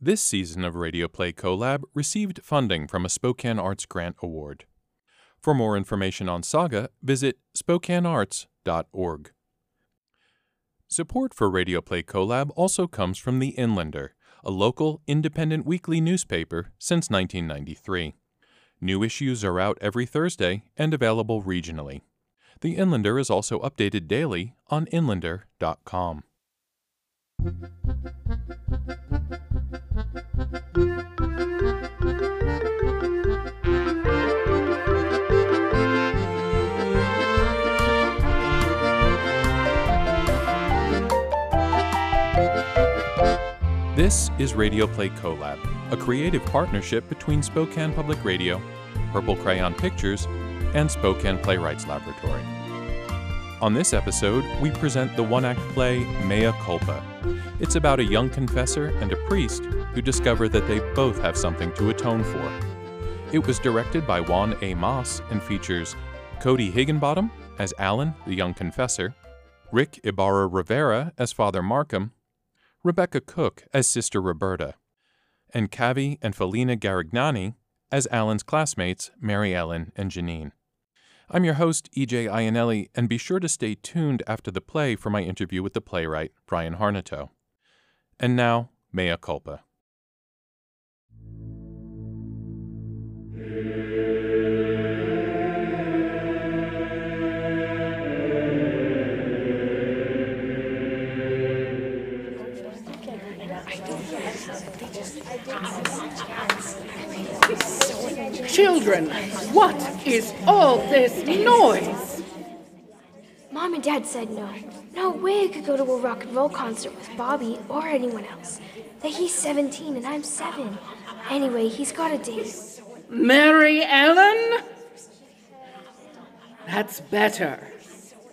This season of Radio Play Collab received funding from a Spokane Arts Grant Award. For more information on Saga, visit spokanearts.org. Support for Radio Play Collab also comes from The Inlander, a local, independent weekly newspaper since 1993. New issues are out every Thursday and available regionally. The Inlander is also updated daily on inlander.com. This is Radio Play Collab, a creative partnership between Spokane Public Radio, Purple Crayon Pictures, and Spokane Playwrights Laboratory. On this episode, we present the one act play Mea Culpa. It's about a young confessor and a priest who discover that they both have something to atone for. It was directed by Juan A. Mas and features Cody Higginbottom as Alan, the young confessor, Rick Ibarra Rivera as Father Markham, Rebecca Cook as Sister Roberta, and Cavi and Felina Garignani as Alan's classmates, Mary Ellen and Janine. I'm your host, EJ Iannelli, and be sure to stay tuned after the play for my interview with the playwright, Bryan Harnetiaux. And now, mea culpa. Children, what is all this noise? Mom and Dad said no. No way I could go to a rock and roll concert with Bobby or anyone else. That he's 17 and I'm 7. Anyway, he's got a date. Mary Ellen? That's better.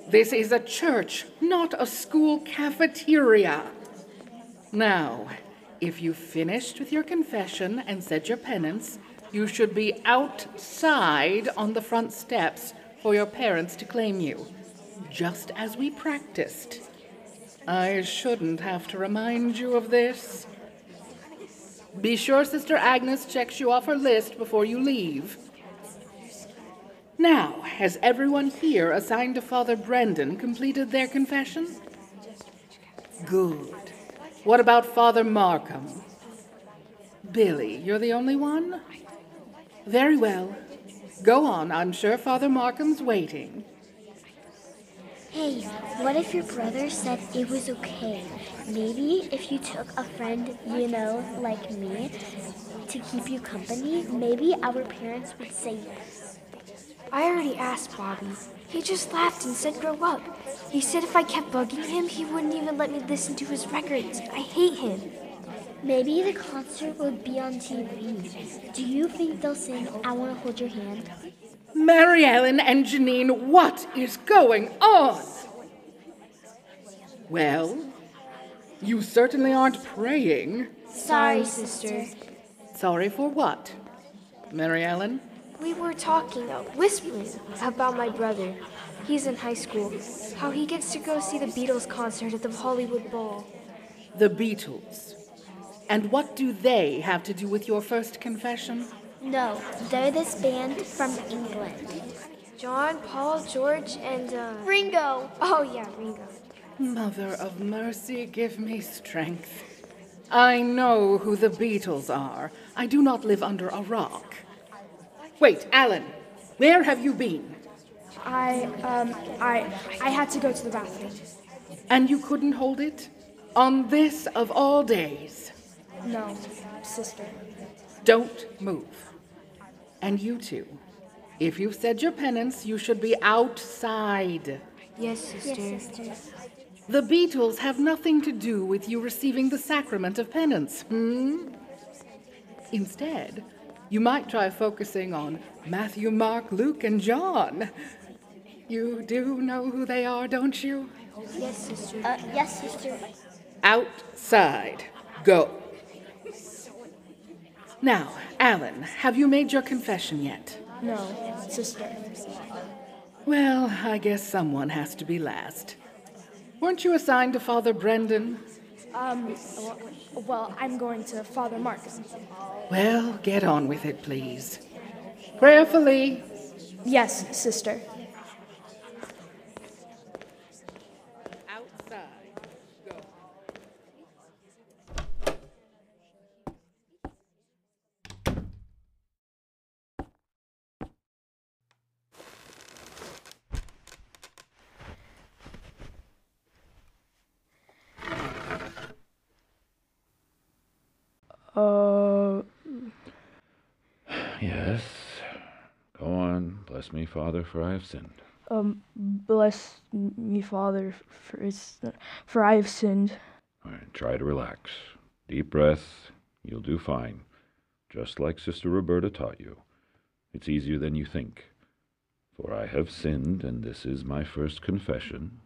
This is a church, not a school cafeteria. Now, if you've finished with your confession and said your penance, you should be outside on the front steps for your parents to claim you, just as we practiced. I shouldn't have to remind you of this. Be sure Sister Agnes checks you off her list before you leave. Now, has everyone here assigned to Father Brendan completed their confession? Good. What about Father Markham? Billy, you're the only one? Very well. Go on. I'm sure Father Markham's waiting. Hey, what if your brother said it was okay? Maybe if you took a friend, you know, like me, to keep you company, maybe our parents would say yes. I already asked Bobby. He just laughed and said grow up. He said if I kept bugging him, he wouldn't even let me listen to his records. I hate him. Maybe the concert will be on TV. Do you think they'll sing I Want to Hold Your Hand? Mary Ellen and Janine, what is going on? Well, you certainly aren't praying. Sorry, sister. Sorry for what? Mary Ellen? We were talking, uh, whispering, about my brother. He's in high school. How he gets to go see the Beatles concert at the Hollywood Bowl. The Beatles. And what do they have to do with your first confession? No, they're this band from England. John, Paul, George, and, uh. Ringo! Oh, yeah, Ringo. Mother of mercy, give me strength. I know who the Beatles are. I do not live under a rock. Wait, Alan, where have you been? I, um, I, I had to go to the bathroom. And you couldn't hold it? On this of all days? No, sister. Don't move. And you two, if you've said your penance, you should be outside. Yes, sister. Yes, sister. The Beatles have nothing to do with you receiving the sacrament of penance, hmm? Instead, you might try focusing on Matthew, Mark, Luke, and John. You do know who they are, don't you? Yes, sister. Uh, yes, sister. Outside. Go. Now, Alan, have you made your confession yet? No, sister. Well, I guess someone has to be last. Weren't you assigned to Father Brendan? Um, well, I'm going to Father Marcus. Well, get on with it, please. Prayerfully. Yes, sister. Yes. Go on. Bless me, Father, for I have sinned. um, bless me, Father, for it's, for I have sinned. All right, try to relax. Deep breath. You'll do fine. Just like Sister Roberta taught you. It's easier than you think. For I have sinned, and this is my first confession.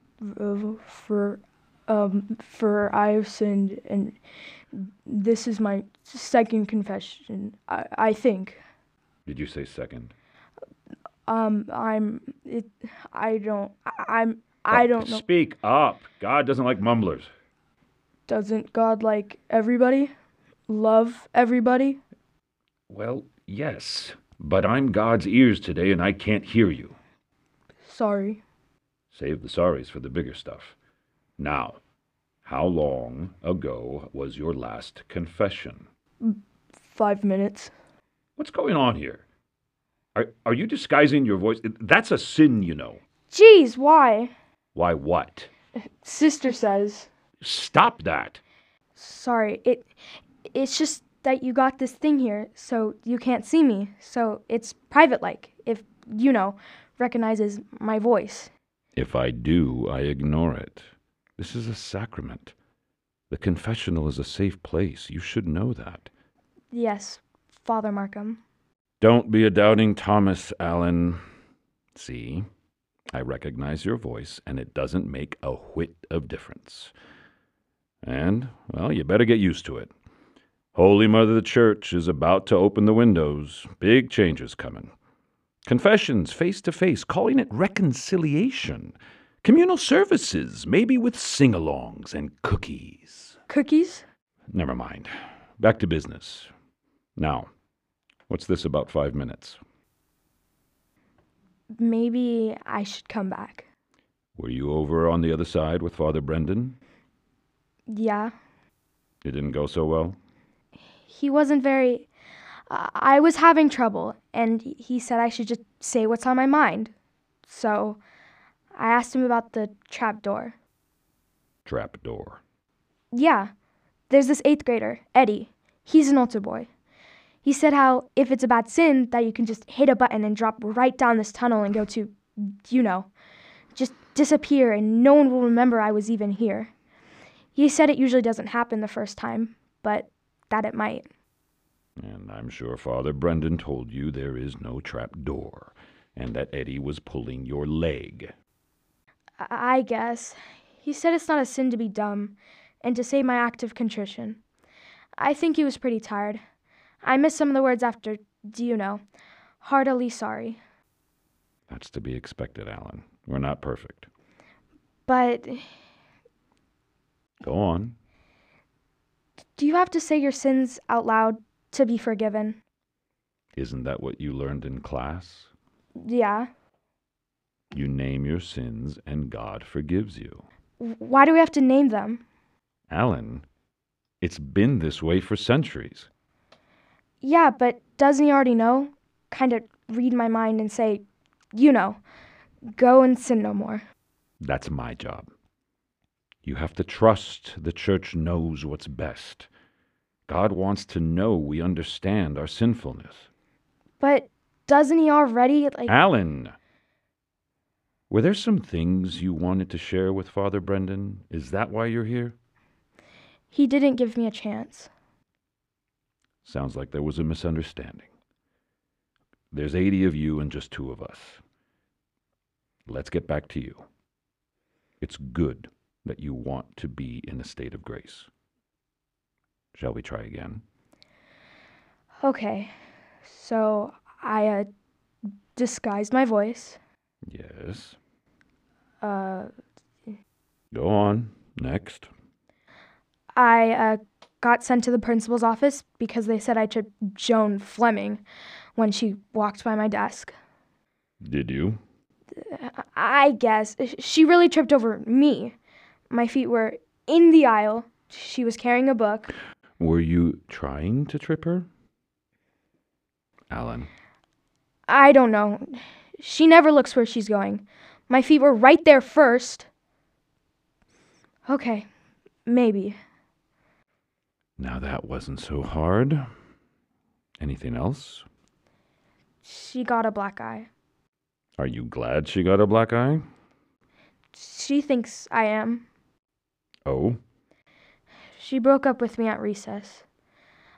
For, um, for I have sinned, and this is my second confession. I, I think. Did you say second? Um, I'm. It. I don't. I'm. I don't know. Speak up. God doesn't like mumblers. Doesn't God like everybody? Love everybody? Well, yes. But I'm God's ears today, and I can't hear you. Sorry. Save the sorries for the bigger stuff. Now, how long ago was your last confession? Five minutes. What's going on here? Are, are you disguising your voice? That's a sin, you know. Jeez, why? Why, what? Sister says. Stop that. Sorry, it it's just that you got this thing here, so you can't see me. So it's private like, if you know, recognizes my voice. If I do, I ignore it. This is a sacrament. The confessional is a safe place. You should know that. Yes, Father Markham. Don't be a doubting Thomas, Alan. See, I recognize your voice, and it doesn't make a whit of difference. And, well, you better get used to it. Holy Mother the Church is about to open the windows. Big changes coming. Confessions face to face, calling it reconciliation. Communal services, maybe with sing alongs and cookies. Cookies? Never mind. Back to business. Now, what's this about five minutes? Maybe I should come back. Were you over on the other side with Father Brendan? Yeah. It didn't go so well? He wasn't very. Uh, I was having trouble, and he said I should just say what's on my mind. So I asked him about the trap door. Trap door. Yeah, there's this eighth grader, Eddie. He's an altar boy. He said how if it's a bad sin, that you can just hit a button and drop right down this tunnel and go to, you know, just disappear and no one will remember I was even here. He said it usually doesn't happen the first time, but that it might. And I'm sure Father Brendan told you there is no trap door, and that Eddie was pulling your leg. I, I guess. He said it's not a sin to be dumb and to say my act of contrition. I think he was pretty tired. I missed some of the words after, do you know, heartily sorry. That's to be expected, Alan. We're not perfect. But Go on. do you have to say your sins out loud to be forgiven? Isn't that what you learned in class? Yeah. You name your sins, and God forgives you. Why do we have to name them? Alan, it's been this way for centuries. Yeah, but doesn't he already know? Kind of read my mind and say, you know, go and sin no more. That's my job. You have to trust the church knows what's best. God wants to know we understand our sinfulness. But doesn't he already, like. Alan! Were there some things you wanted to share with Father Brendan? Is that why you're here? He didn't give me a chance. Sounds like there was a misunderstanding. There's 80 of you and just two of us. Let's get back to you. It's good that you want to be in a state of grace. Shall we try again? Okay, so I uh, disguised my voice. Yes. Uh, Go on. Next. I uh, got sent to the principal's office because they said I tripped Joan Fleming when she walked by my desk. Did you? I guess. She really tripped over me. My feet were in the aisle. She was carrying a book. Were you trying to trip her? Alan. I don't know. She never looks where she's going. My feet were right there first. Okay, maybe. Now that wasn't so hard. Anything else? She got a black eye. Are you glad she got a black eye? She thinks I am. Oh? She broke up with me at recess.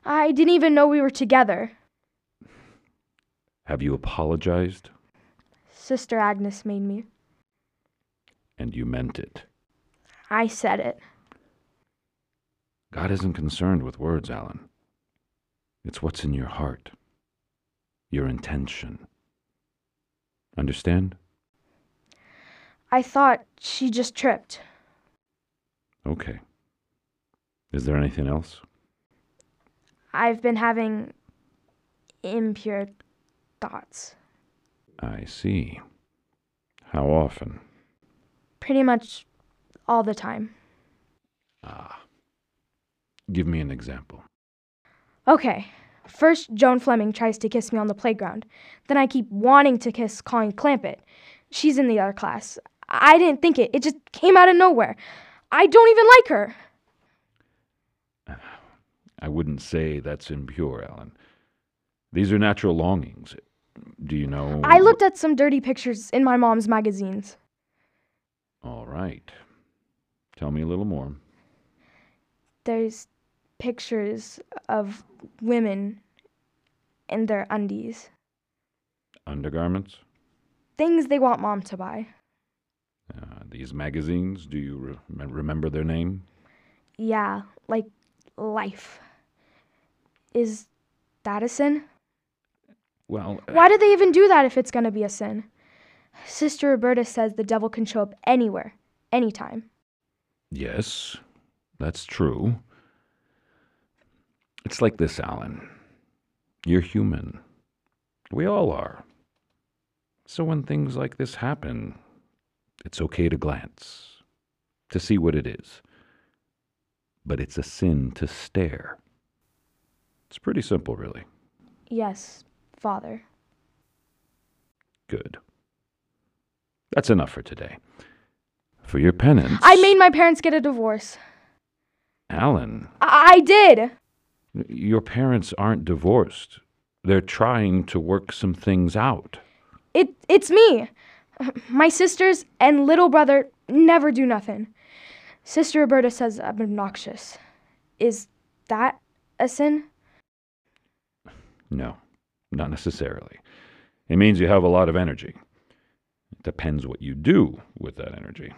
I didn't even know we were together. Have you apologized? Sister Agnes made me. And you meant it. I said it. God isn't concerned with words, Alan. It's what's in your heart, your intention. Understand? I thought she just tripped. Okay. Is there anything else? I've been having impure thoughts. I see. How often? Pretty much all the time. Ah. Give me an example. Okay. First, Joan Fleming tries to kiss me on the playground. Then I keep wanting to kiss Colleen Clampett. She's in the other class. I didn't think it. It just came out of nowhere. I don't even like her. I wouldn't say that's impure, Alan. These are natural longings. Do you know? I looked at some dirty pictures in my mom's magazines. All right. Tell me a little more. There's pictures of women in their undies. Undergarments? Things they want mom to buy. Uh, these magazines, do you re- remember their name? Yeah, like life. Is that a sin? Well, Why do they even do that if it's going to be a sin? Sister Roberta says the devil can show up anywhere, anytime. yes, that's true. It's like this, Alan. You're human. We all are. So when things like this happen, it's okay to glance, to see what it is. But it's a sin to stare. It's pretty simple, really. Yes, Father. Good. That's enough for today. For your penance. I made my parents get a divorce. Alan, I, I did. Your parents aren't divorced. They're trying to work some things out. It it's me. My sisters and little brother never do nothing. Sister Roberta says I'm obnoxious. Is that a sin? No, not necessarily. It means you have a lot of energy. It depends what you do with that energy.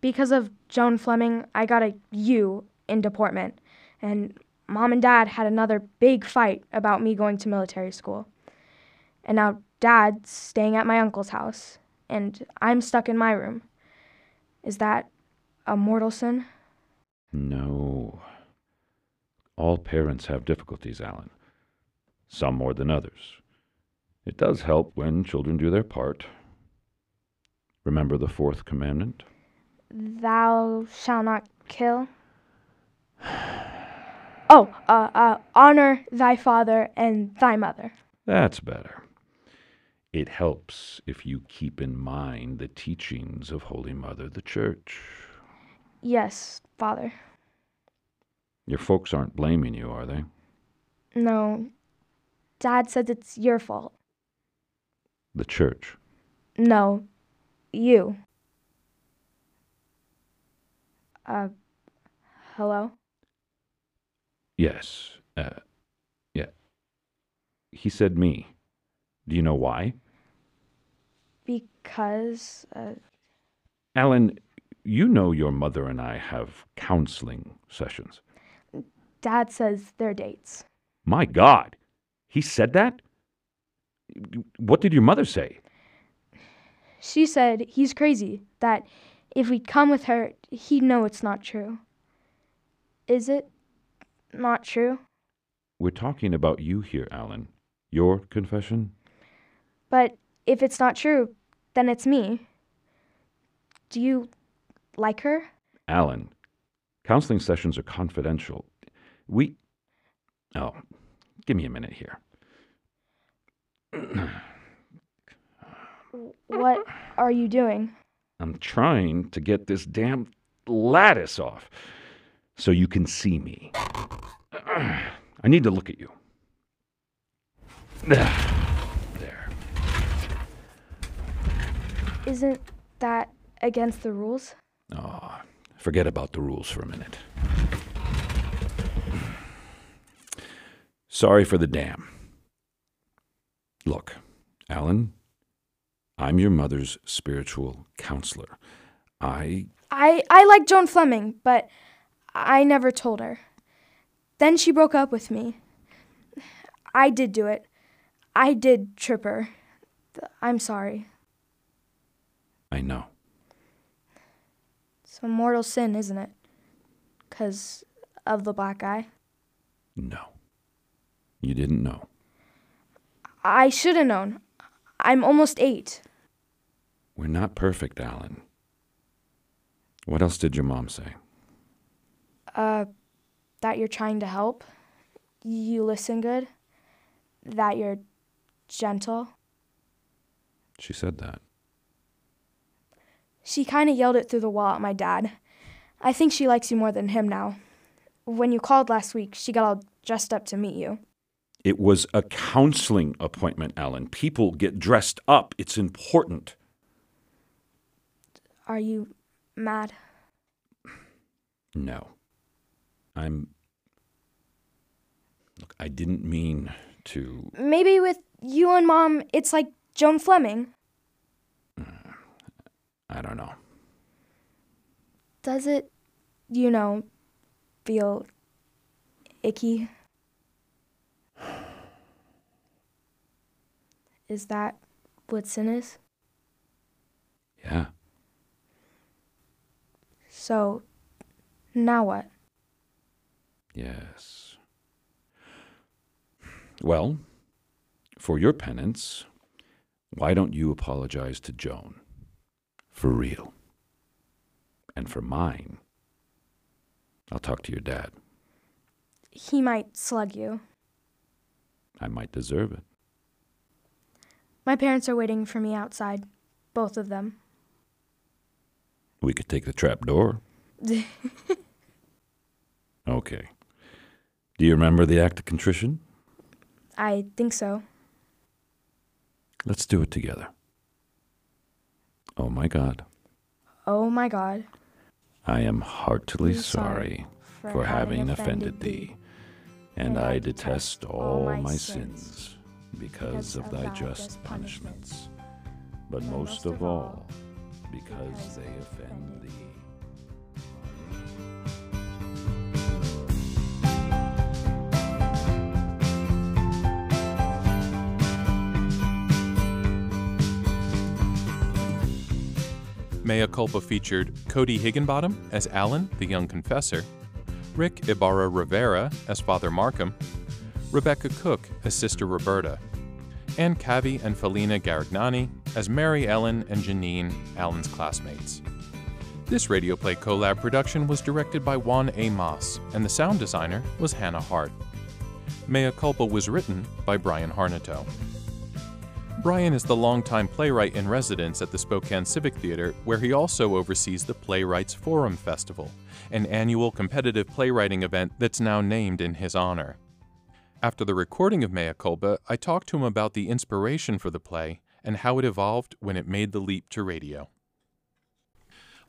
Because of Joan Fleming, I got a U in deportment, and mom and dad had another big fight about me going to military school. And now dad's staying at my uncle's house, and I'm stuck in my room. Is that a mortal sin? No. All parents have difficulties, Alan. Some more than others. It does help when children do their part. Remember the fourth commandment? Thou shalt not kill. Oh, uh, uh, honor thy father and thy mother. That's better. It helps if you keep in mind the teachings of Holy Mother, the Church. Yes, father. Your folks aren't blaming you, are they? No, dad says it's your fault. The Church. No, you. Uh, hello? Yes. Uh, yeah. He said me. Do you know why? Because, uh, Alan, you know your mother and I have counseling sessions. dad says they're dates. My God. He said that? What did your mother say? She said he's crazy, that if we'd come with her, he'd know it's not true. Is it not true? We're talking about you here, Alan. Your confession? But if it's not true, then it's me. Do you like her? Alan, counseling sessions are confidential. We. Oh, give me a minute here. What are you doing? I'm trying to get this damn lattice off so you can see me. I need to look at you. There. Isn't that against the rules? Oh, forget about the rules for a minute. Sorry for the damn. Look, Alan, I'm your mother's spiritual counselor. I. I I like Joan Fleming, but I never told her. Then she broke up with me. I did do it. I did trip her. I'm sorry. I know. It's a mortal sin, isn't it? 'Cause of the black eye. No. You didn't know. I should have known. I'm almost eight. We're not perfect, Alan. What else did your mom say? Uh, that you're trying to help. You listen good. That you're gentle. She said that. She kind of yelled it through the wall at my dad. I think she likes you more than him now. When you called last week, she got all dressed up to meet you. It was a counseling appointment, Alan. People get dressed up. It's important. Are you mad? No. I'm. Look, I didn't mean to. Maybe with you and mom, it's like Joan Fleming. I don't know. Does it, you know, feel icky? Is that what sin is? Yeah. So, now what? Yes. Well, for your penance, why don't you apologize to Joan? For real. And for mine, I'll talk to your dad. He might slug you. I might deserve it. My parents are waiting for me outside, both of them. We could take the trap door. okay. Do you remember the act of contrition? I think so. Let's do it together. Oh my God, Oh my god. I am heartily sorry for having offended thee, and I detest all my sins because of thy just punishments, but most of all because they offend thee. Mea Culpa featured Cody Higginbottom as Alan, the young confessor, Rick Ibarra Rivera as Father Markham, Rebecca Cook as Sister Roberta, and Cavi and Felina Garignani as Mary Ellen and Janine, Alan's classmates. This Radio Play collab production was directed by Juan A. Mas, and the sound designer was Hannah Hart. Mea Culpa was written by Bryan Harnetiaux. Bryan is the longtime playwright in residence at the Spokane Civic Theater, where he also oversees the Playwrights Forum Festival, an annual competitive playwriting event that's now named in his honor. After the recording of Mea Culpa, I talked to him about the inspiration for the play and how it evolved when it made the leap to radio.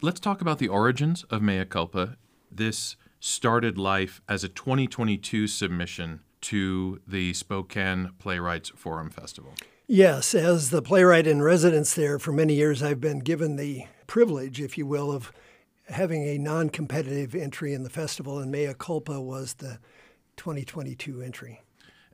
Let's talk about the origins of Mea Culpa. This started life as a 2022 submission to the Spokane Playwrights Forum Festival. Yes, as the playwright in residence there for many years, I've been given the privilege, if you will, of having a non competitive entry in the festival, and Mea Culpa was the 2022 entry.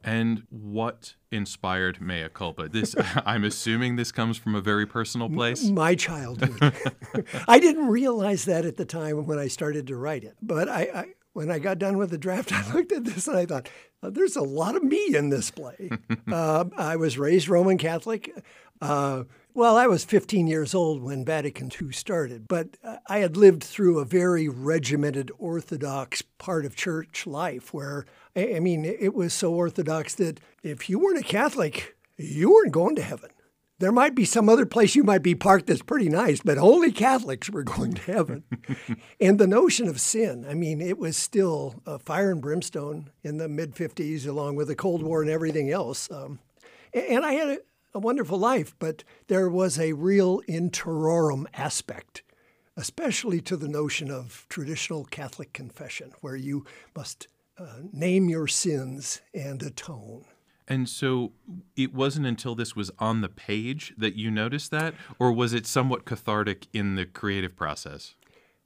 And what inspired Mea Culpa? This, I'm assuming this comes from a very personal place. My childhood. I didn't realize that at the time when I started to write it, but I, I when I got done with the draft, I looked at this and I thought, there's a lot of me in this play. uh, I was raised Roman Catholic. Uh, well, I was 15 years old when Vatican II started, but I had lived through a very regimented Orthodox part of church life where, I mean, it was so Orthodox that if you weren't a Catholic, you weren't going to heaven. There might be some other place you might be parked that's pretty nice, but only Catholics were going to heaven. and the notion of sin, I mean, it was still fire and brimstone in the mid 50s, along with the Cold War and everything else. Um, and I had a, a wonderful life, but there was a real in terrorem aspect, especially to the notion of traditional Catholic confession, where you must uh, name your sins and atone. And so it wasn't until this was on the page that you noticed that, or was it somewhat cathartic in the creative process?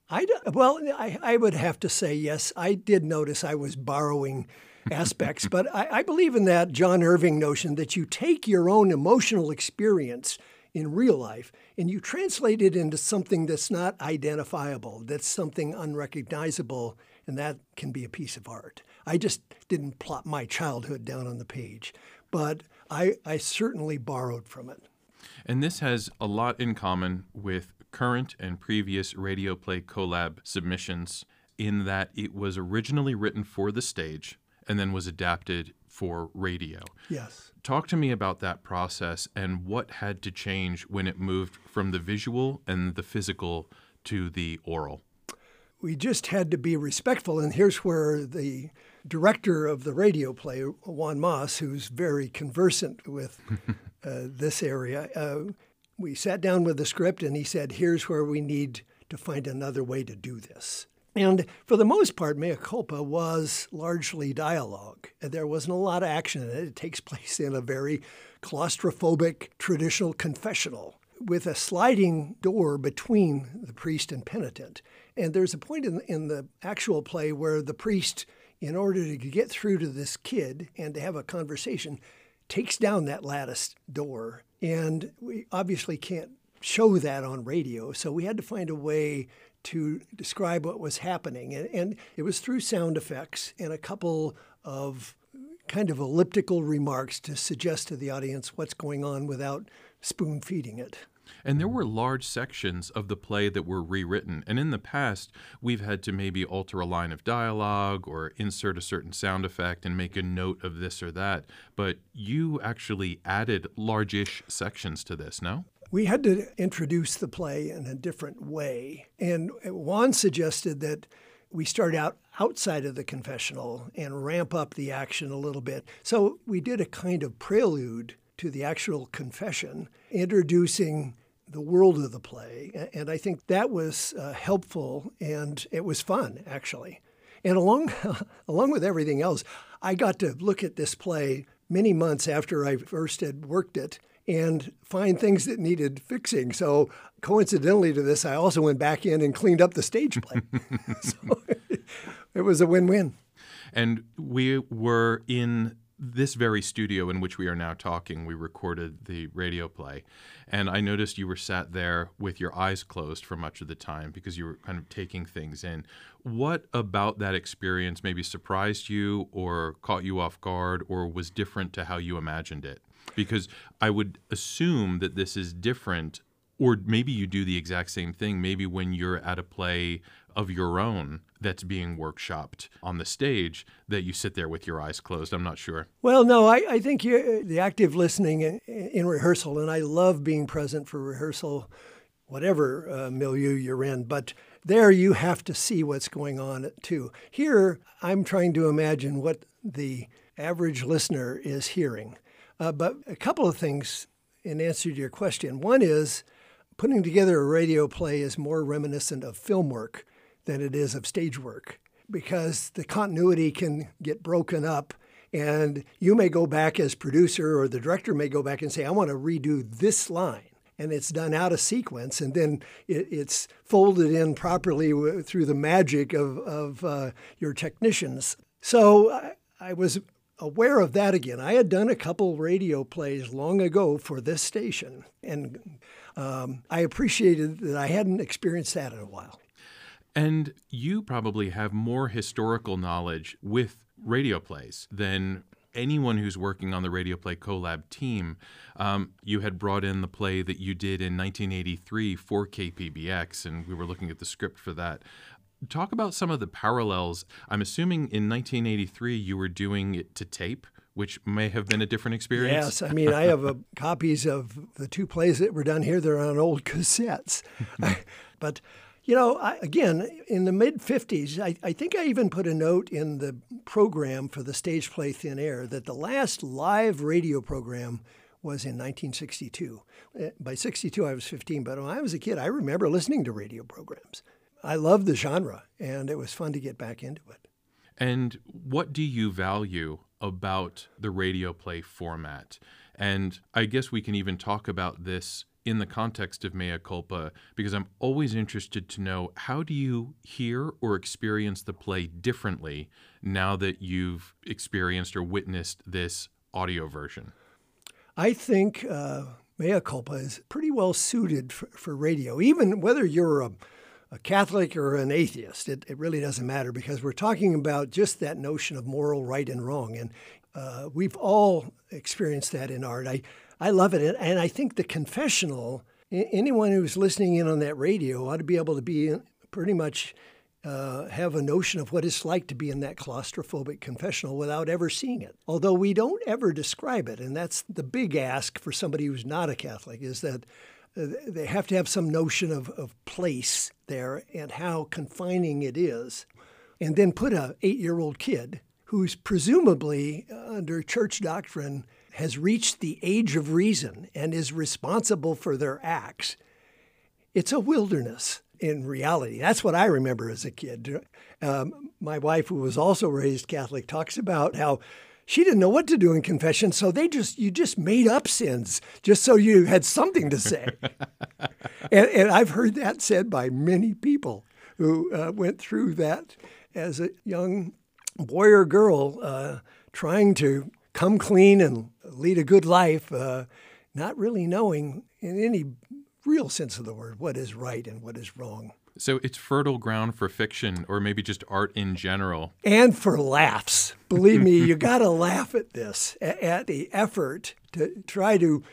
I, well, I, I would have to say yes. I did notice I was borrowing aspects. but I, I believe in that John Irving notion that you take your own emotional experience in real life and you translate it into something that's not identifiable, that's something unrecognizable, and that can be a piece of art. I just didn't plot my childhood down on the page, but I, I certainly borrowed from it. And this has a lot in common with current and previous radio play collab submissions in that it was originally written for the stage and then was adapted for radio. Yes. Talk to me about that process and what had to change when it moved from the visual and the physical to the oral. We just had to be respectful, and here's where the director of the radio play, Juan Mas, who's very conversant with uh, this area, uh, we sat down with the script and he said, Here's where we need to find another way to do this. And for the most part, Mea Culpa was largely dialogue. There wasn't a lot of action in it. It takes place in a very claustrophobic traditional confessional with a sliding door between the priest and penitent. And there's a point in, in the actual play where the priest, in order to get through to this kid and to have a conversation, takes down that lattice door. And we obviously can't show that on radio. So we had to find a way to describe what was happening. And, and it was through sound effects and a couple of kind of elliptical remarks to suggest to the audience what's going on without spoon feeding it. And there mm. were large sections of the play that were rewritten. And in the past, we've had to maybe alter a line of dialogue or insert a certain sound effect and make a note of this or that. But you actually added large ish sections to this, no? we had to introduce the play in a different way. And Juan suggested that we start out outside of the confessional and ramp up the action a little bit. So we did a kind of prelude to the actual confession, introducing the world of the play. And I think that was uh, helpful and it was fun, actually. And along, along with everything else, I got to look at this play many months after I first had worked it and find things that needed fixing. So, coincidentally to this, I also went back in and cleaned up the stage play. so, it was a win win. And we were in this very studio in which we are now talking. We recorded the radio play. And I noticed you were sat there with your eyes closed for much of the time because you were kind of taking things in. What about that experience maybe surprised you or caught you off guard or was different to how you imagined it? Because I would assume that this is different, or maybe you do the exact same thing. Maybe when you're at a play of your own that's being workshopped on the stage, that you sit there with your eyes closed. I'm not sure. Well, no, I, I think the active listening in, in, rehearsal, and I love being present for rehearsal, whatever uh, milieu you're in, but there you have to see what's going on too. Here, I'm trying to imagine what the average listener is hearing. Uh, but a couple of things in answer to your question. One is putting together a radio play is more reminiscent of film work than it is of stage work because the continuity can get broken up and you may go back as producer or the director may go back and say i want to redo this line and it's done out of sequence and then it, it's folded in properly through the magic of, of uh, your technicians so I, I was aware of that again. I had done a couple radio plays long ago for this station, and um, I appreciated that I hadn't experienced that in a while. And you probably have more historical knowledge with radio plays than anyone who's working on the Radio Play Collab team. Um, you had brought in the play that you did in 1983 for KPBX, and we were looking at the script for that. Talk about some of the parallels. I'm assuming in 1983 you were doing it to tape, which may have been a different experience. Yes, I mean, I have uh, copies of the two plays that were done here. They're on old cassettes. but, you know, I, again, in the mid 50s, I, I think I even put a note in the program for the stage play Thin Air that the last live radio program was in 1962. Uh, By 62, I was 15, but when I was a kid, I remember listening to radio programs. I loved the genre, and it was fun to get back into it. And what do you value about the radio play format? And I guess we can even talk about this in the context of mea culpa because I'm always interested to know how do you hear or experience the play differently now that you've experienced or witnessed this audio version? I think uh, mea culpa is pretty well suited for, for radio, even whether you're a, a Catholic or an atheist. It, it really doesn't matter because we're talking about just that notion of moral right and wrong. And uh, we've all experienced that in art. I, I love it. And, I think the confessional, anyone who's listening in on that radio ought to be able to be pretty much uh, have a notion of what it's like to be in that claustrophobic confessional without ever seeing it. Although we don't ever describe it, and that's the big ask for somebody who's not a Catholic, is that uh, they have to have some notion of, of place there and how confining it is, and then put a eight-year-old kid who's presumably uh, under church doctrine has reached the age of reason and is responsible for their acts. It's a wilderness in reality. That's what I remember as a kid. Um, my wife, who was also raised Catholic, talks about how she didn't know what to do in confession, so they just you just made up sins just so you had something to say. and, and, I've heard that said by many people who uh, went through that as a young boy or girl, uh, trying to come clean and lead a good life, uh, not really knowing in any real sense of the word what is right and what is wrong. So it's fertile ground for fiction or maybe just art in general. And for laughs. Believe me, you got to laugh at this, at the effort to try to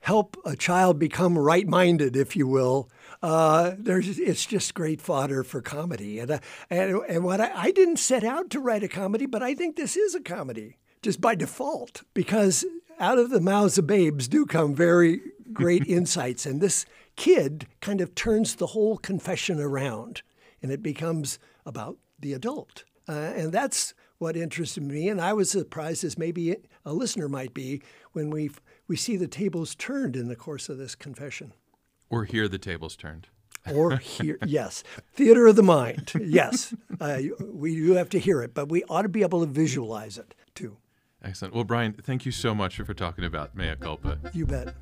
help a child become right minded, if you will. Uh, there's, it's just great fodder for comedy. And, uh, and, and what I, I didn't set out to write a comedy, but I think this is a comedy just by default because out of the mouths of babes do come very great insights. And this kid kind of turns the whole confession around and it becomes about the adult. Uh, and that's what interested me. And I was surprised, as maybe a listener might be, when we, we see the tables turned in the course of this confession. Or hear the tables turned. or hear, yes, theater of the mind. Yes, uh, we do have to hear it, but we ought to be able to visualize it too. Excellent. Well, Bryan, thank you so much for talking about Mea Culpa. You bet.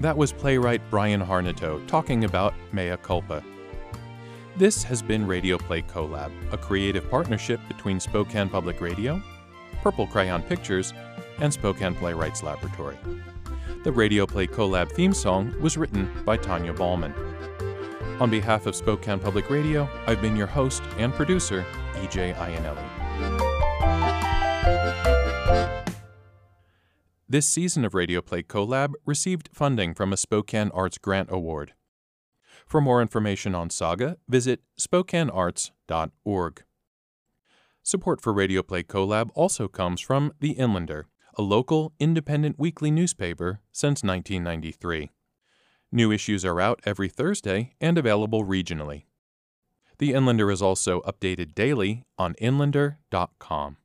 That was playwright Bryan Harnetiaux talking about Mea Culpa. This has been Radio Play Collab, a creative partnership between Spokane Public Radio, Purple Crayon Pictures, and Spokane Playwrights Laboratory. The Radio Play Collab theme song was written by Tanya Ballman. On behalf of Spokane Public Radio, I've been your host and producer, EJ Iannelli. This season of Radio Play Collab received funding from a Spokane Arts Grant Award. For more information on Saga, visit spokanearts.org. Support for Radio Play Collab also comes from The Inlander, a local, independent weekly newspaper since 1993. New issues are out every Thursday and available regionally. The Inlander is also updated daily on inlander.com.